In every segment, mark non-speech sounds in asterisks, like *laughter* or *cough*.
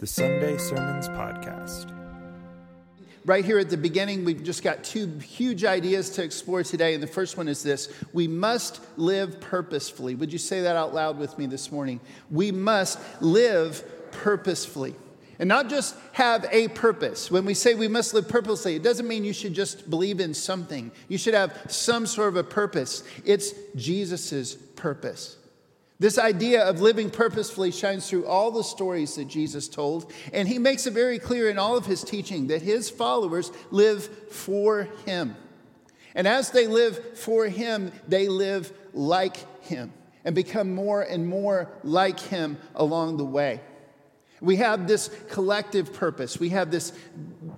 the Sunday Sermons Podcast. Right here at the beginning, we've just got two huge ideas to explore today. And the first one is this we must live purposefully. Would you say that out loud with me this morning? We must live purposefully. And not just have a purpose. When we say we must live purposely, it doesn't mean you should just believe in something. You should have some sort of a purpose. It's Jesus' purpose. This idea of living purposefully shines through all the stories that Jesus told, and he makes it very clear in all of his teaching that his followers live for him. And as they live for him, they live like him and become more and more like him along the way. We have this collective purpose. We have this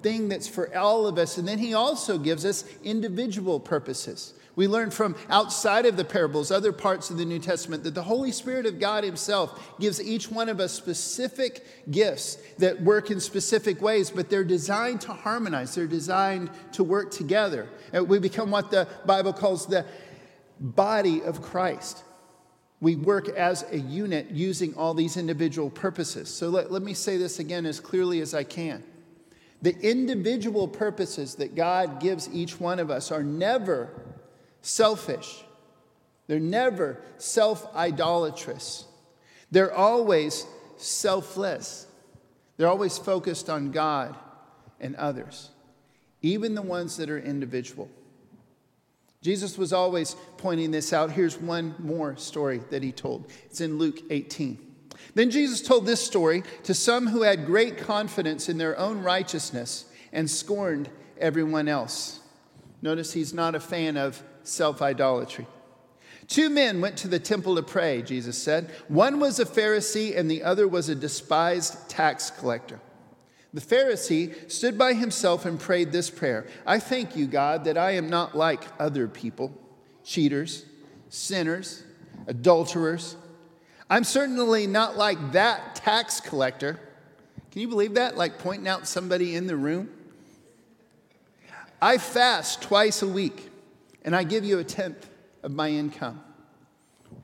thing that's for all of us. And then he also gives us individual purposes. We learn from outside of the parables, other parts of the New Testament, that the Holy Spirit of God Himself gives each one of us specific gifts that work in specific ways, but they're designed to harmonize, they're designed to work together. And we become what the Bible calls the body of Christ. We work as a unit using all these individual purposes. So let, let me say this again as clearly as I can. The individual purposes that God gives each one of us are never selfish. They're never self idolatrous. They're always selfless. They're always focused on God and others, even the ones that are individual. Jesus was always pointing this out. Here's one more story that he told. It's in Luke 18. Then Jesus told this story to some who had great confidence in their own righteousness and scorned everyone else. Notice he's not a fan of self idolatry. Two men went to the temple to pray, Jesus said. One was a Pharisee and the other was a despised tax collector. The Pharisee stood by himself and prayed this prayer I thank you, God, that I am not like other people, cheaters, sinners, adulterers. I'm certainly not like that tax collector. Can you believe that? Like pointing out somebody in the room? I fast twice a week and I give you a tenth of my income.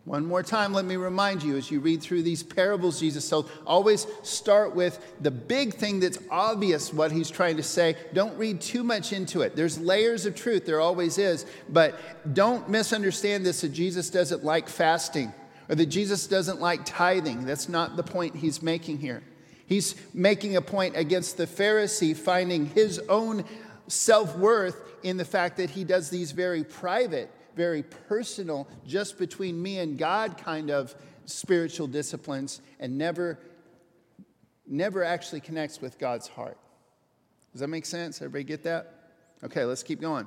One more time, let me remind you as you read through these parables Jesus told, always start with the big thing that's obvious what he's trying to say. Don't read too much into it. There's layers of truth, there always is, but don't misunderstand this that Jesus doesn't like fasting or that Jesus doesn't like tithing. That's not the point he's making here. He's making a point against the Pharisee finding his own self worth in the fact that he does these very private, very personal, just between me and God kind of spiritual disciplines and never, never actually connects with God's heart. Does that make sense? Everybody get that? Okay, let's keep going.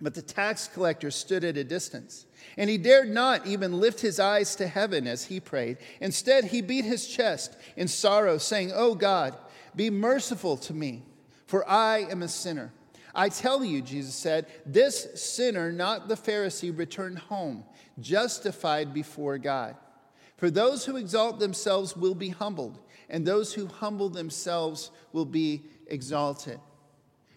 But the tax collector stood at a distance, and he dared not even lift his eyes to heaven as he prayed. Instead, he beat his chest in sorrow, saying, Oh God, be merciful to me, for I am a sinner. I tell you, Jesus said, this sinner, not the Pharisee, returned home, justified before God. For those who exalt themselves will be humbled, and those who humble themselves will be exalted.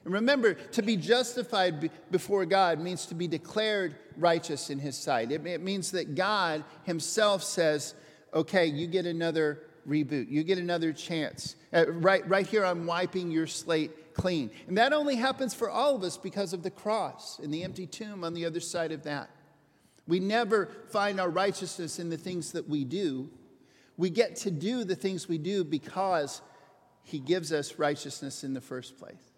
And remember, to be justified before God means to be declared righteous in His sight. It means that God Himself says, okay, you get another reboot, you get another chance. Uh, right, right here, I'm wiping your slate clean. And that only happens for all of us because of the cross and the empty tomb on the other side of that. We never find our righteousness in the things that we do. We get to do the things we do because He gives us righteousness in the first place.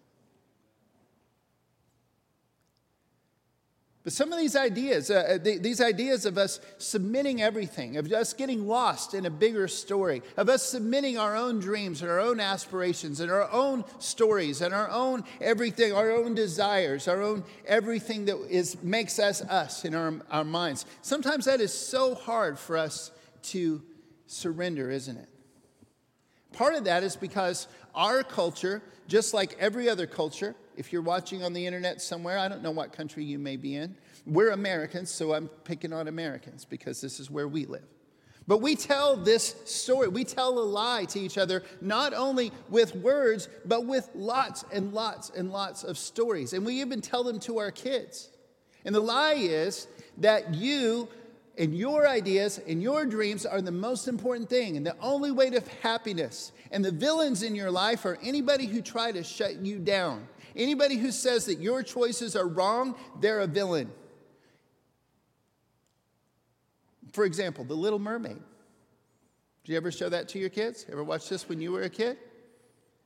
But some of these ideas, uh, uh these ideas of us submitting everything, of us getting lost in a bigger story, of us submitting our own dreams and our own aspirations and our own stories and our own everything, our own desires, our own everything that is, makes us us in our, our minds. Sometimes that is so hard for us to surrender, isn't it? Part of that is because our culture, just like every other culture, if you're watching on the internet somewhere, I don't know what country you may be in. We're Americans, so I'm picking on Americans because this is where we live. But we tell this story, we tell a lie to each other, not only with words, but with lots and lots and lots of stories. And we even tell them to our kids. And the lie is that you and your ideas and your dreams are the most important thing and the only way to happiness. And the villains in your life are anybody who try to shut you down. Anybody who says that your choices are wrong, they're a villain. For example, The Little Mermaid. Did you ever show that to your kids? Ever watch this when you were a kid?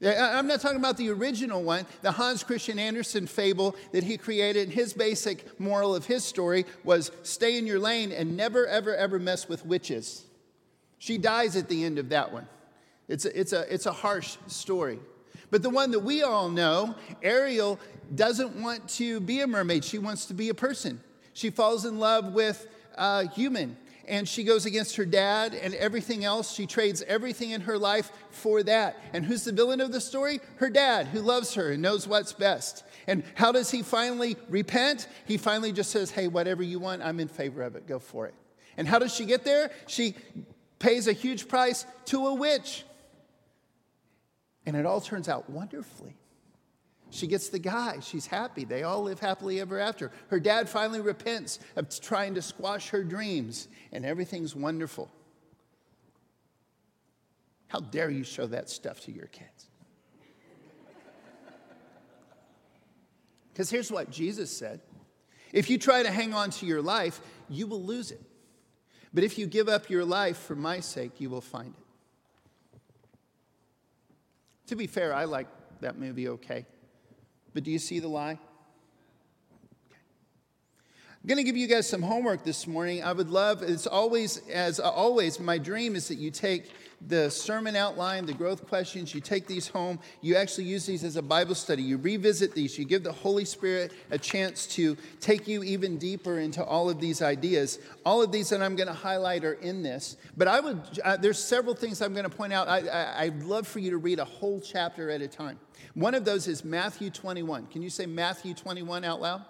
I'm not talking about the original one, the Hans Christian Andersen fable that he created. His basic moral of his story was stay in your lane and never, ever, ever mess with witches. She dies at the end of that one. It's a, it's a, it's a harsh story. But the one that we all know, Ariel doesn't want to be a mermaid, she wants to be a person. She falls in love with a human and she goes against her dad and everything else. She trades everything in her life for that. And who's the villain of the story? Her dad, who loves her and knows what's best. And how does he finally repent? He finally just says, Hey, whatever you want, I'm in favor of it. Go for it. And how does she get there? She pays a huge price to a witch. And it all turns out wonderfully. She gets the guy. She's happy. They all live happily ever after. Her dad finally repents of trying to squash her dreams, and everything's wonderful. How dare you show that stuff to your kids? Because here's what Jesus said If you try to hang on to your life, you will lose it. But if you give up your life for my sake, you will find it. To be fair, I like that movie okay. But do you see the lie? I'm going to give you guys some homework this morning. I would love, it's always, as always, my dream is that you take the sermon outline, the growth questions, you take these home, you actually use these as a Bible study, you revisit these, you give the Holy Spirit a chance to take you even deeper into all of these ideas. All of these that I'm going to highlight are in this, but I would, uh, there's several things I'm going to point out. I, I, I'd love for you to read a whole chapter at a time. One of those is Matthew 21. Can you say Matthew 21 out loud?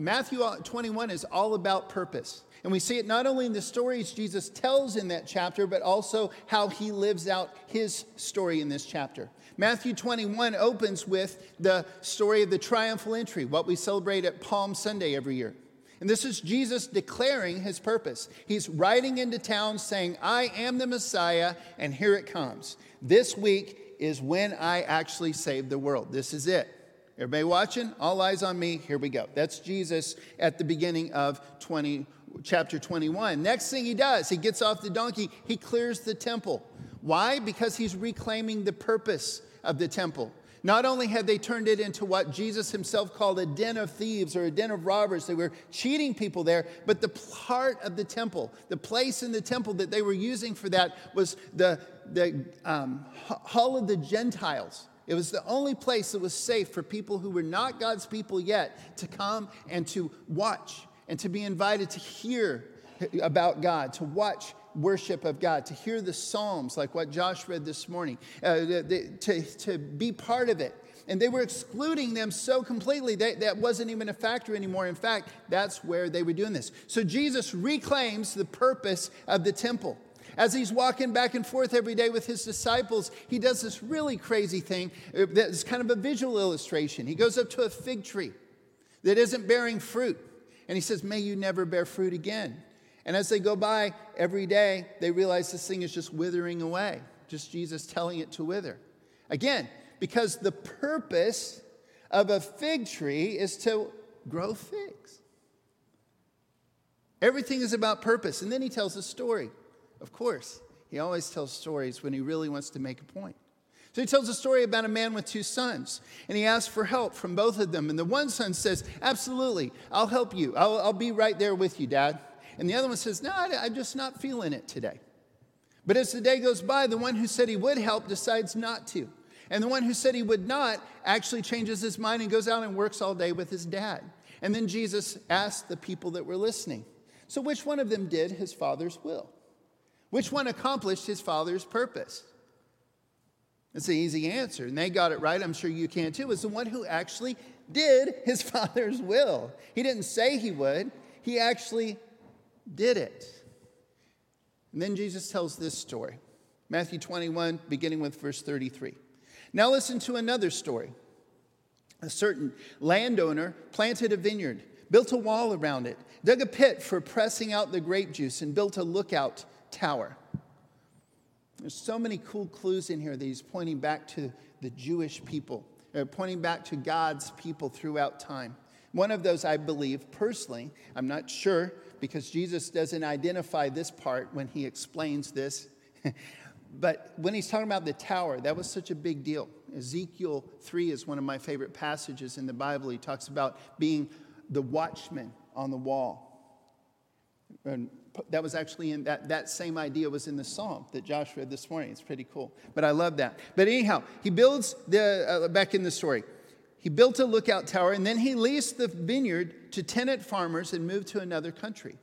Matthew uh, 21 is all about purpose. And we see it not only in the stories Jesus tells in that chapter, but also how he lives out his story in this chapter. Matthew 21 opens with the story of the triumphal entry, what we celebrate at Palm Sunday every year. And this is Jesus declaring his purpose. He's riding into town saying, I am the Messiah, and here it comes. This week is when I actually save the world. This is it. Everybody watching? All eyes on me. Here we go. That's Jesus at the beginning of 20, chapter 21. Next thing he does, he gets off the donkey, he clears the temple. Why? Because he's reclaiming the purpose of the temple. Not only had they turned it into what Jesus himself called a den of thieves or a den of robbers, they were cheating people there, but the part of the temple, the place in the temple that they were using for that was the, the um, hall of the Gentiles. It was the only place that was safe for people who were not God's people yet to come and to watch and to be invited to hear about God, to watch worship of God, to hear the Psalms like what Josh read this morning, uh, to, to be part of it. And they were excluding them so completely that that wasn't even a factor anymore. In fact, that's where they were doing this. So Jesus reclaims the purpose of the temple. As he's walking back and forth every day with his disciples, he does this really crazy thing uh, that's kind of a visual illustration. He goes up to a fig tree that isn't bearing fruit, and he says, May you never bear fruit again. And as they go by every day, they realize this thing is just withering away, just Jesus telling it to wither. Again, because the purpose of a fig tree is to grow figs. Everything is about purpose. And then he tells a story. Of course, he always tells stories when he really wants to make a point. So he tells a story about a man with two sons, and he asks for help from both of them. And the one son says, Absolutely, I'll help you. I'll, I'll be right there with you, Dad. And the other one says, No, I, I'm just not feeling it today. But as the day goes by, the one who said he would help decides not to. And the one who said he would not actually changes his mind and goes out and works all day with his dad. And then Jesus asked the people that were listening, So which one of them did his father's will? Which one accomplished his father's purpose? It's an easy answer, and they got it right. I'm sure you can too. Was the one who actually did his *laughs* father's will. He didn't say he would, he actually did it. And then Jesus tells this story Matthew 21, beginning with verse 33. Now listen to another story. A certain landowner planted a vineyard built a wall around it, dug a pit for pressing out the grape juice, and built a lookout tower. There's so many cool clues in here that he's pointing back to the Jewish people, pointing back to God's people throughout time. One of those, I believe, personally, I'm not sure because Jesus doesn't identify this part when he explains this. *laughs* but when he's talking about the tower, that was such a big deal. Ezekiel 3 is one of my favorite passages in the Bible. He talks about being the watchman on the wall. And that was actually in that, that same idea was in the psalm that Josh read this morning. It's pretty cool. But I love that. But anyhow, he builds the, uh, back in the story, he built a lookout tower and then he leased the vineyard to tenant farmers and moved to another country.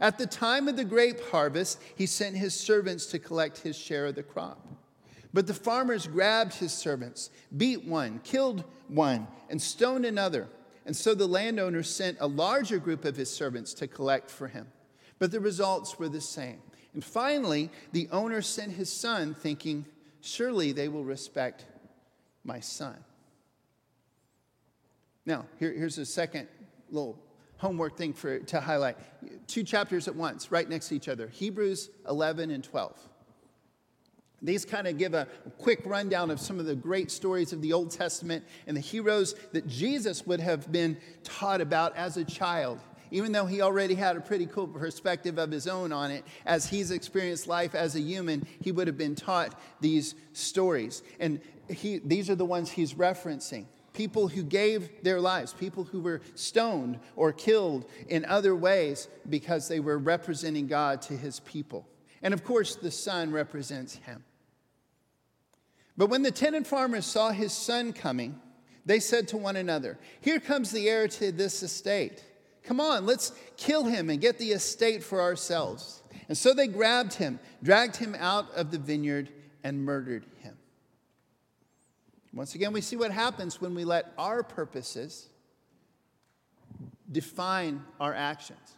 At the time of the grape harvest, he sent his servants to collect his share of the crop. But the farmers grabbed his servants, beat one, killed one, and stoned another. And so the landowner sent a larger group of his servants to collect for him. But the results were the same. And finally, the owner sent his son, thinking, Surely they will respect my son. Now, here, here's a second little homework thing for, to highlight. Two chapters at once, right next to each other Hebrews 11 and 12. These kind of give a quick rundown of some of the great stories of the Old Testament and the heroes that Jesus would have been taught about as a child. Even though he already had a pretty cool perspective of his own on it, as he's experienced life as a human, he would have been taught these stories. And he, these are the ones he's referencing people who gave their lives, people who were stoned or killed in other ways because they were representing God to his people. And of course, the son represents him. But when the tenant farmers saw his son coming, they said to one another, Here comes the heir to this estate. Come on, let's kill him and get the estate for ourselves. And so they grabbed him, dragged him out of the vineyard, and murdered him. Once again, we see what happens when we let our purposes define our actions.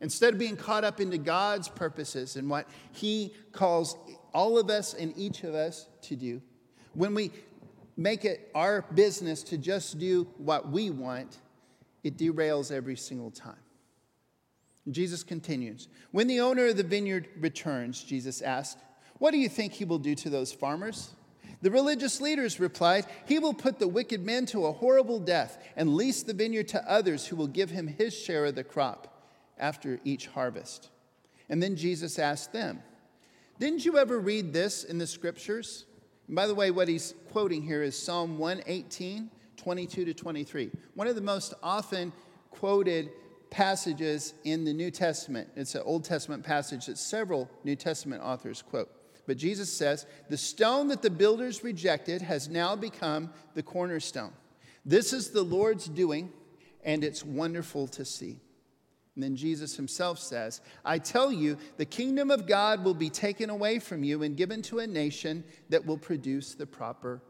Instead of being caught up into God's purposes and what He calls all of us and each of us to do, when we make it our business to just do what we want, it derails every single time. Jesus continues When the owner of the vineyard returns, Jesus asked, What do you think he will do to those farmers? The religious leaders replied, He will put the wicked man to a horrible death and lease the vineyard to others who will give him his share of the crop after each harvest. And then Jesus asked them, Didn't you ever read this in the scriptures? And by the way, what he's quoting here is Psalm 118, 22 to 23. One of the most often quoted passages in the New Testament. It's an Old Testament passage that several New Testament authors quote. But Jesus says, The stone that the builders rejected has now become the cornerstone. This is the Lord's doing, and it's wonderful to see. And then Jesus himself says, I tell you, the kingdom of God will be taken away from you and given to a nation that will produce the proper.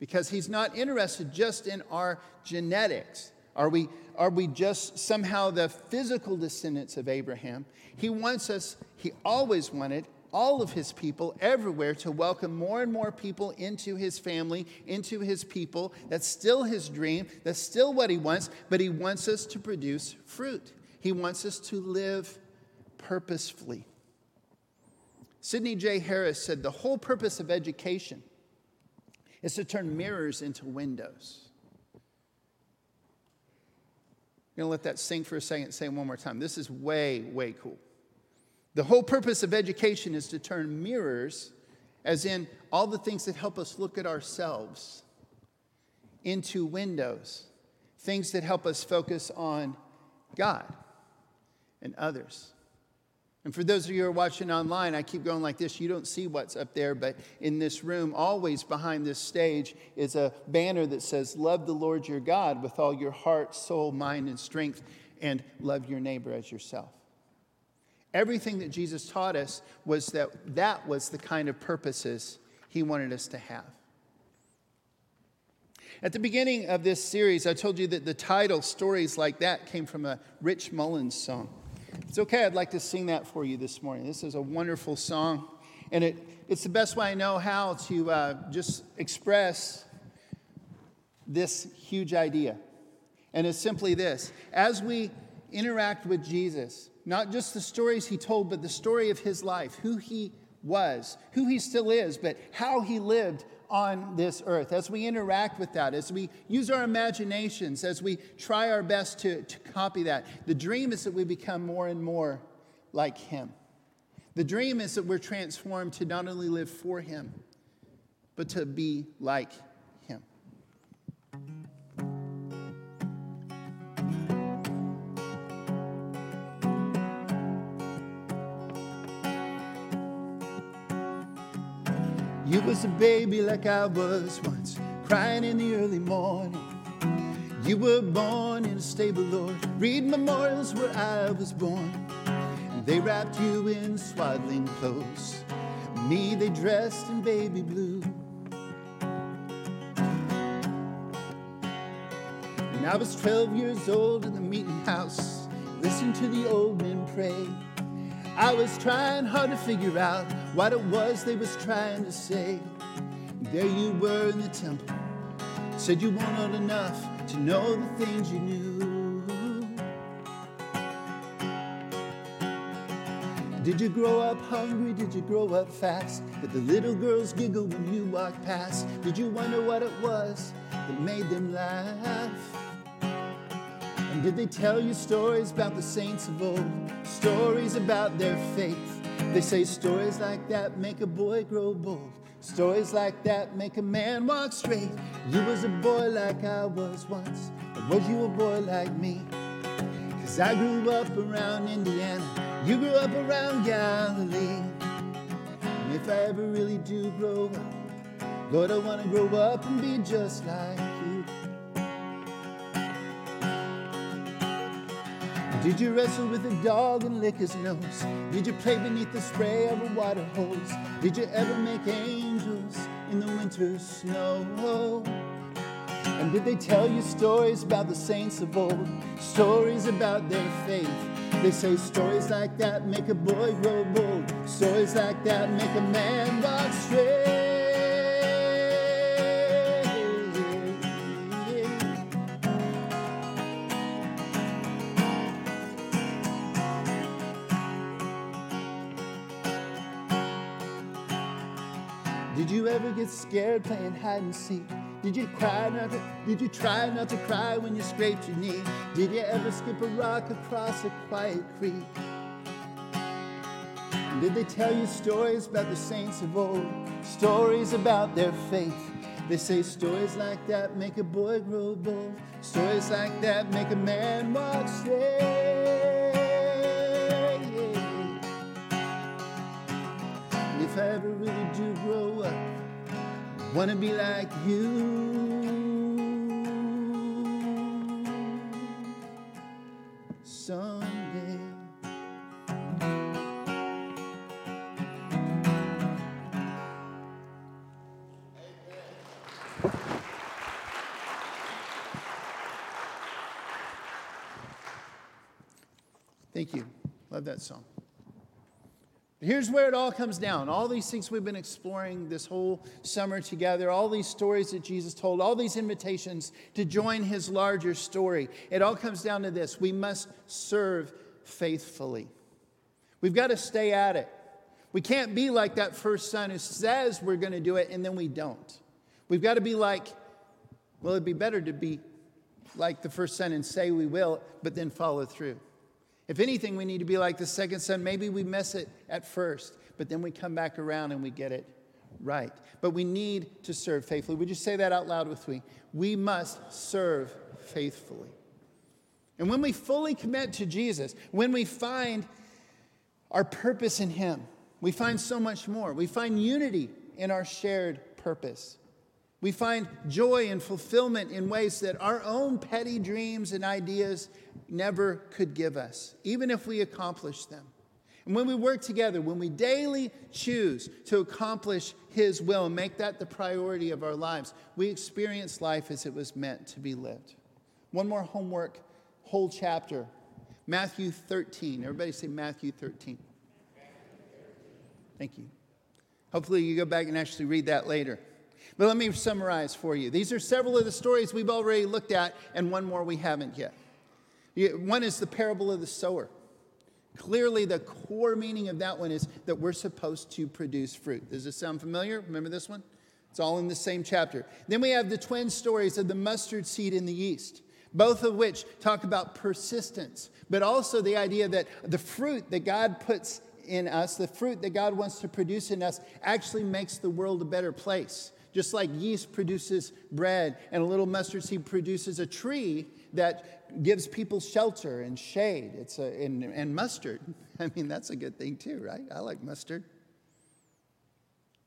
Because he's not interested just in our genetics. Are we, are we just somehow the physical descendants of Abraham? He wants us, he always wanted all of his people everywhere to welcome more and more people into his family, into his people. That's still his dream. That's still what he wants, but he wants us to produce fruit. He wants us to live purposefully. Sidney J. Harris said the whole purpose of education is to turn mirrors into windows. I'm going to let that sink for a second, say it one more time. This is way, way cool. The whole purpose of education is to turn mirrors, as in all the things that help us look at ourselves, into windows, things that help us focus on God and others. And for those of you who are watching online, I keep going like this. You don't see what's up there, but in this room, always behind this stage, is a banner that says, Love the Lord your God with all your heart, soul, mind, and strength, and love your neighbor as yourself. Everything that Jesus taught us was that that was the kind of purposes he wanted us to have. At the beginning of this series, I told you that the title, Stories Like That, came from a Rich Mullins song it's okay, I'd like to sing that for you this morning. This is a wonderful song, and it, it's the best way I know how to uh, just express this huge idea. And it's simply this as we interact with Jesus, not just the stories he told, but the story of his life, who he was, who he still is, but how he lived on this earth. As we interact with that, as we use our imaginations, as we try our best to, to copy that, the dream is that we become more and more like him. The dream is that we're transformed to not only live for him, but to be like You was a baby like I was once, crying in the early morning. You were born in a stable, Lord. Reed Memorial's where I was born. They wrapped you in swaddling clothes. Me, they dressed in baby blue. And I was 12 years old in the meeting house, listening to the old men pray. I was trying hard to figure out what it was they was trying to say. There you were in the temple, said you wanted enough to know the things you knew. Did you grow up hungry? Did you grow up fast? Did the little girls giggle when you walked past? Did you wonder what it was that made them laugh? And did they tell you stories about the saints of old? Stories about their faith? They say stories like that make a boy grow bold. Stories like that make a man walk straight. You was a boy like I was once, or was you a boy like me? Cause I grew up around Indiana, you grew up around Galilee. And if I ever really do grow up, Lord, I wanna grow up and be just like you. Did you wrestle with a dog and lick his nose? Did you play beneath the spray of a water hose? Did you ever make angels in the winter snow? And did they tell you stories about the saints of old? Stories about their faith? They say stories like that make a boy grow bold. Stories like that make a man walk straight. Scared playing hide and seek? Did you cry not to, did you try not to cry when you scraped your knee? Did you ever skip a rock across a quiet creek? And did they tell you stories about the saints of old? Stories about their faith? They say stories like that make a boy grow bold. Stories like that make a man walk straight. Wanna be like you. Here's where it all comes down. All these things we've been exploring this whole summer together, all these stories that Jesus told, all these invitations to join his larger story. It all comes down to this we must serve faithfully. We've got to stay at it. We can't be like that first son who says we're going to do it and then we don't. We've got to be like, well, it'd be better to be like the first son and say we will, but then follow through. If anything, we need to be like the second son. Maybe we miss it at first, but then we come back around and we get it right. But we need to serve faithfully. Would you say that out loud with me? We must serve faithfully. And when we fully commit to Jesus, when we find our purpose in Him, we find so much more. We find unity in our shared purpose. We find joy and fulfillment in ways that our own petty dreams and ideas never could give us, even if we accomplish them. And when we work together, when we daily choose to accomplish His will and make that the priority of our lives, we experience life as it was meant to be lived. One more homework, whole chapter Matthew 13. Everybody say Matthew 13. Thank you. Hopefully, you go back and actually read that later. But let me summarize for you. These are several of the stories we've already looked at, and one more we haven't yet. One is the parable of the sower. Clearly, the core meaning of that one is that we're supposed to produce fruit. Does this sound familiar? Remember this one? It's all in the same chapter. Then we have the twin stories of the mustard seed in the yeast, both of which talk about persistence, but also the idea that the fruit that God puts in us, the fruit that God wants to produce in us, actually makes the world a better place. Just like yeast produces bread and a little mustard seed produces a tree that gives people shelter and shade. It's a, and, and mustard. *laughs* I mean, that's a good thing too, right? I like mustard.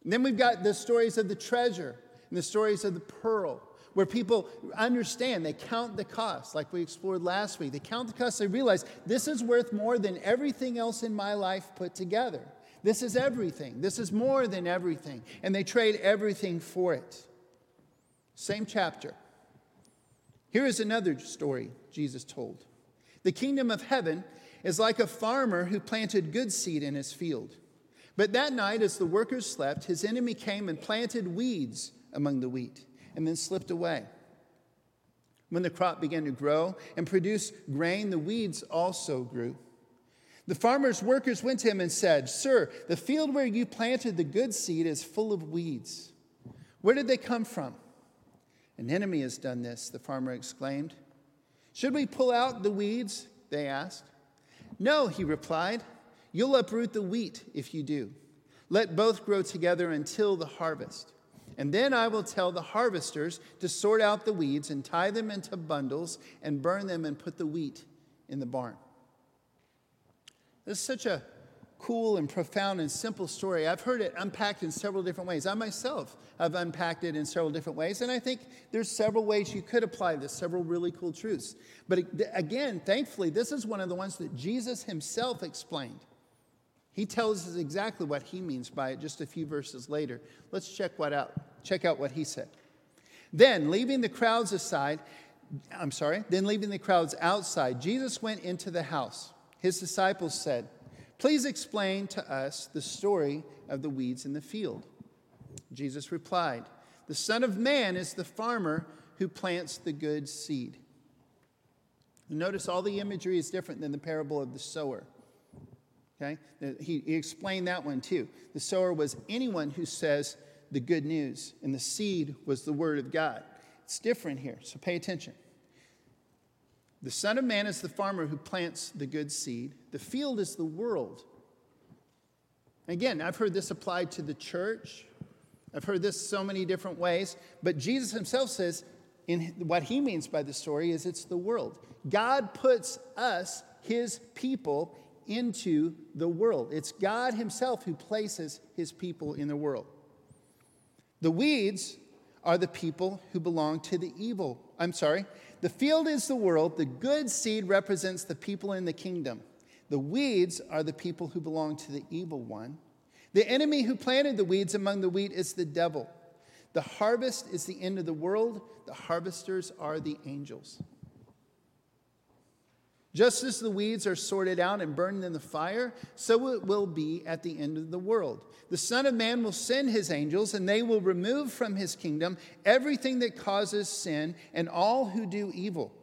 And then we've got the stories of the treasure and the stories of the pearl, where people understand, they count the cost, like we explored last week. They count the cost, they realize this is worth more than everything else in my life put together. This is everything. This is more than everything. And they trade everything for it. Same chapter. Here is another story Jesus told. The kingdom of heaven is like a farmer who planted good seed in his field. But that night, as the workers slept, his enemy came and planted weeds among the wheat and then slipped away. When the crop began to grow and produce grain, the weeds also grew. The farmer's workers went to him and said, Sir, the field where you planted the good seed is full of weeds. Where did they come from? An enemy has done this, the farmer exclaimed. Should we pull out the weeds? They asked. No, he replied. You'll uproot the wheat if you do. Let both grow together until the harvest. And then I will tell the harvesters to sort out the weeds and tie them into bundles and burn them and put the wheat in the barn. This is such a cool and profound and simple story. I've heard it unpacked in several different ways. I myself have unpacked it in several different ways, and I think there's several ways you could apply this, several really cool truths. But again, thankfully, this is one of the ones that Jesus himself explained. He tells us exactly what he means by it just a few verses later. Let's check what out. Check out what he said. Then, leaving the crowds aside, I'm sorry, then leaving the crowds outside, Jesus went into the house. His disciples said, Please explain to us the story of the weeds in the field. Jesus replied, The Son of Man is the farmer who plants the good seed. Notice all the imagery is different than the parable of the sower. Okay? He, he explained that one too. The sower was anyone who says the good news, and the seed was the word of God. It's different here, so pay attention. The Son of Man is the farmer who plants the good seed. The field is the world. Again, I've heard this applied to the church. I've heard this so many different ways. But Jesus himself says, in what he means by the story is it's the world. God puts us, his people, into the world. It's God himself who places his people in the world. The weeds are the people who belong to the evil. I'm sorry, the field is the world, the good seed represents the people in the kingdom. The weeds are the people who belong to the evil one. The enemy who planted the weeds among the wheat is the devil. The harvest is the end of the world, the harvesters are the angels. Just as the weeds are sorted out and burned in the fire, so it will be at the end of the world. The Son of Man will send his angels, and they will remove from his kingdom everything that causes sin and all who do evil.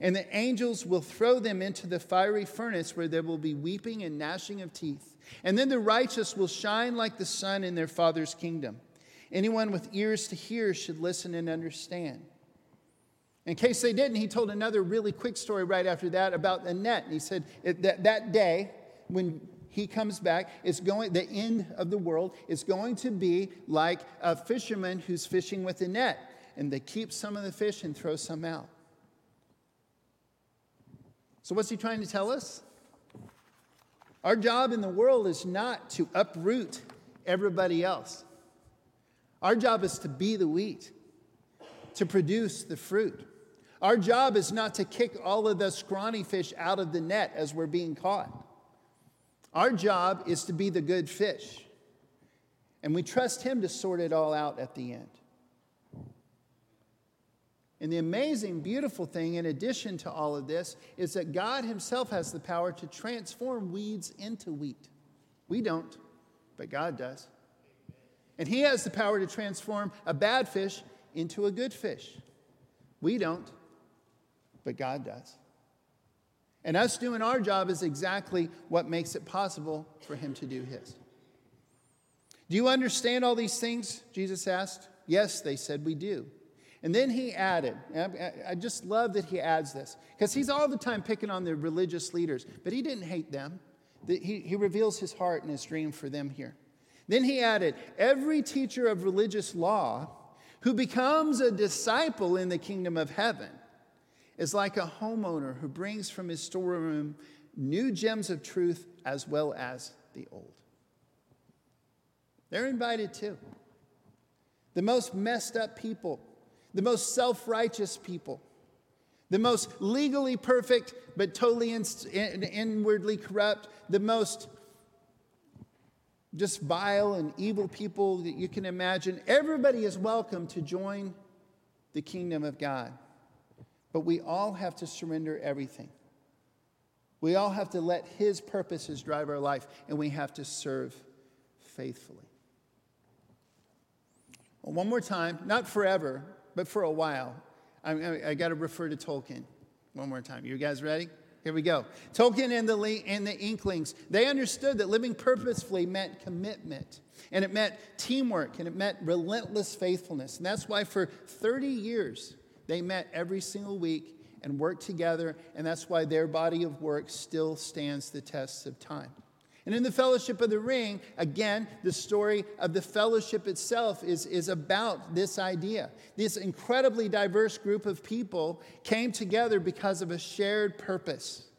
And the angels will throw them into the fiery furnace where there will be weeping and gnashing of teeth. And then the righteous will shine like the sun in their Father's kingdom. Anyone with ears to hear should listen and understand. In case they didn't, he told another really quick story right after that about the net. And he said that, that day, when he comes back, it's going, the end of the world is going to be like a fisherman who's fishing with a net. And they keep some of the fish and throw some out. So, what's he trying to tell us? Our job in the world is not to uproot everybody else. Our job is to be the wheat, to produce the fruit. Our job is not to kick all of the scrawny fish out of the net as we're being caught. Our job is to be the good fish. And we trust Him to sort it all out at the end. And the amazing, beautiful thing, in addition to all of this, is that God Himself has the power to transform weeds into wheat. We don't, but God does. And He has the power to transform a bad fish into a good fish. We don't, but God does. And us doing our job is exactly what makes it possible for Him to do His. Do you understand all these things? Jesus asked. Yes, they said, we do. And then he added, I just love that he adds this, because he's all the time picking on the religious leaders, but he didn't hate them. He, he reveals his heart and his dream for them here. Then he added, Every teacher of religious law who becomes a disciple in the kingdom of heaven is like a homeowner who brings from his storeroom new gems of truth as well as the old. They're invited too. The most messed up people, the most self righteous people, the most legally perfect but totally in, in, inwardly corrupt, the most just vile and evil people that you can imagine. Everybody is welcome to join the kingdom of God. But we all have to surrender everything. We all have to let His purposes drive our life, and we have to serve faithfully. Well, one more time, not forever, but for a while. I, I, I got to refer to Tolkien one more time. You guys ready? Here we go. Tolkien and the, and the Inklings, they understood that living purposefully meant commitment, and it meant teamwork, and it meant relentless faithfulness. And that's why for 30 years, they met every single week and worked together, and that's why their body of work still stands the tests of time. And in the Fellowship of the Ring, again, the story of the fellowship itself is, is about this idea. This incredibly diverse group of people came together because of a shared purpose.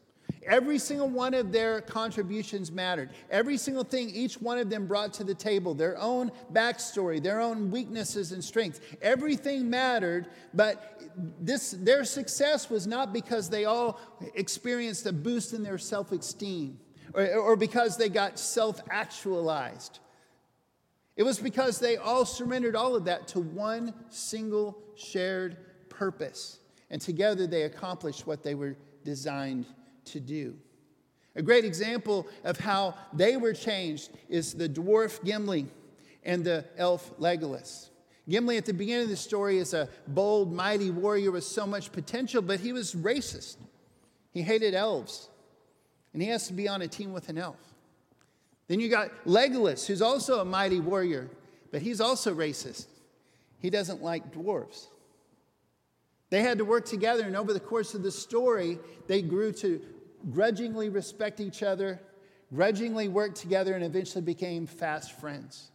Every single one of their contributions mattered. Every single thing each one of them brought to the table, their own backstory, their own weaknesses and strengths, everything mattered, but this, their success was not because they all experienced a boost in their self esteem or, or because they got self actualized. It was because they all surrendered all of that to one single shared purpose. And together they accomplished what they were designed to do. A great example of how they were changed is the dwarf Gimli and the elf Legolas. Gimli, at the beginning of the story, is a bold, mighty warrior with so much potential, but he was racist. He hated elves and he has to be on a team with an elf. Then you got Legolas, who's also a mighty warrior, but he's also racist. He doesn't like dwarves. They had to work together, and over the course of the story, they grew to grudgingly respect each other, grudgingly work together, and eventually became fast friends.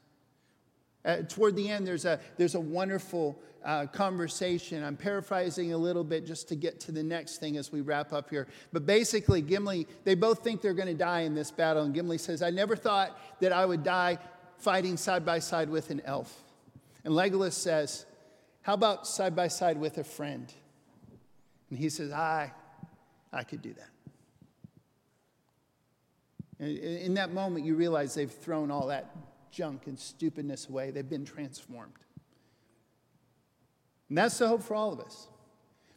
Uh, toward the end, there's a, there's a wonderful uh, conversation. I'm paraphrasing a little bit just to get to the next thing as we wrap up here. But basically, Gimli, they both think they're going to die in this battle. And Gimli says, I never thought that I would die fighting side by side with an elf. And Legolas says, How about side by side with a friend? And he says, I, I could do that. In that moment, you realize they've thrown all that junk and stupidness away. They've been transformed. And that's the hope for all of us.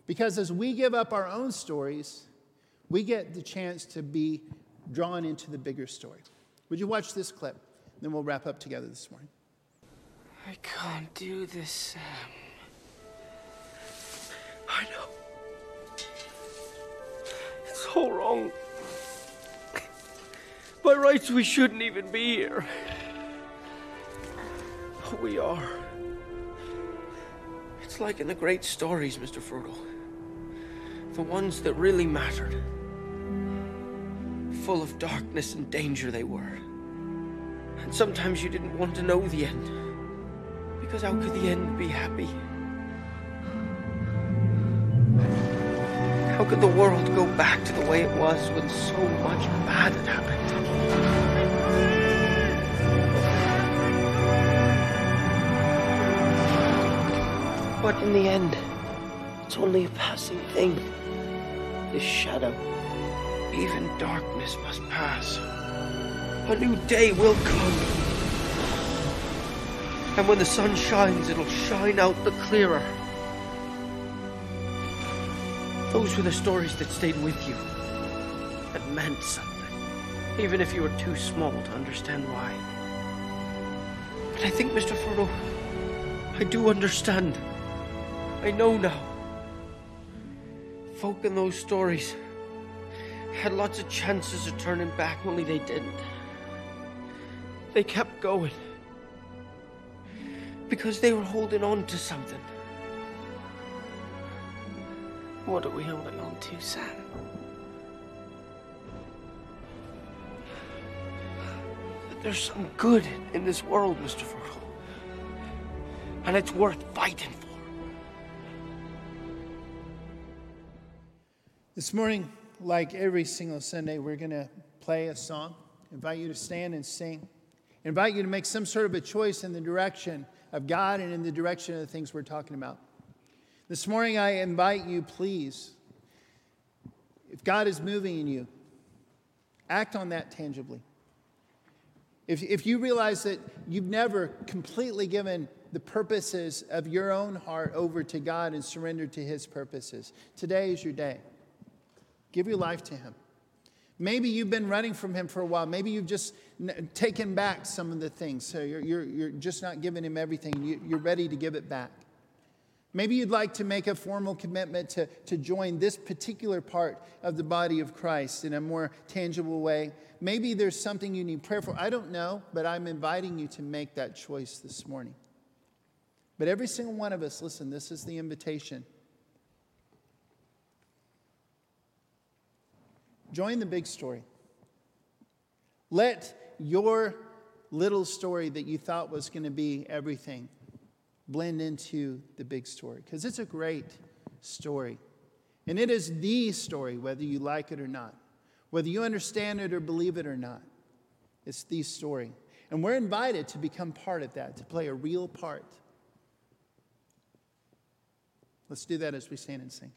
Because as we give up our own stories, we get the chance to be drawn into the bigger story. Would you watch this clip? Then we'll wrap up together this morning. I can't do this, Sam. I know. It's all wrong. By rights, we shouldn't even be here. But we are It's like in the great stories, Mr. Frodo. The ones that really mattered. Full of darkness and danger they were. And sometimes you didn't want to know the end. Because how could the end be happy? Could the world go back to the way it was when so much bad had happened? But in the end, it's only a passing thing. This shadow, even darkness must pass. A new day will come. And when the sun shines, it'll shine out the clearer. Those were the stories that stayed with you, that meant something, even if you were too small to understand why. But I think, Mr. Frodo, I do understand. I know now. Folk in those stories had lots of chances of turning back, only they didn't. They kept going. Because they were holding on to something. What are we holding on to, Sam? There's some good in this world, Mr. Frodo. And it's worth fighting for. This morning, like every single Sunday, we're going to play a song. Invite you to stand and sing. Invite you to make some sort of a choice in the direction of God and in the direction of the things we're talking about. This morning, I invite you, please, if God is moving in you, act on that tangibly. If, if you realize that you've never completely given the purposes of your own heart over to God and surrendered to His purposes, today is your day. Give your life to Him. Maybe you've been running from Him for a while. Maybe you've just taken back some of the things. So you're, you're, you're just not giving Him everything. You, you're ready to give it back. Maybe you'd like to make a formal commitment to, to join this particular part of the body of Christ in a more tangible way. Maybe there's something you need prayer for. I don't know, but I'm inviting you to make that choice this morning. But every single one of us, listen, this is the invitation. Join the big story. Let your little story that you thought was going to be everything blend into the big story because it's a great story. And it is the story, whether you like it or not, whether you understand it or believe it or not. It's the story. And we're invited to become part of that, to play a real part. Let's do that as we stand and sing.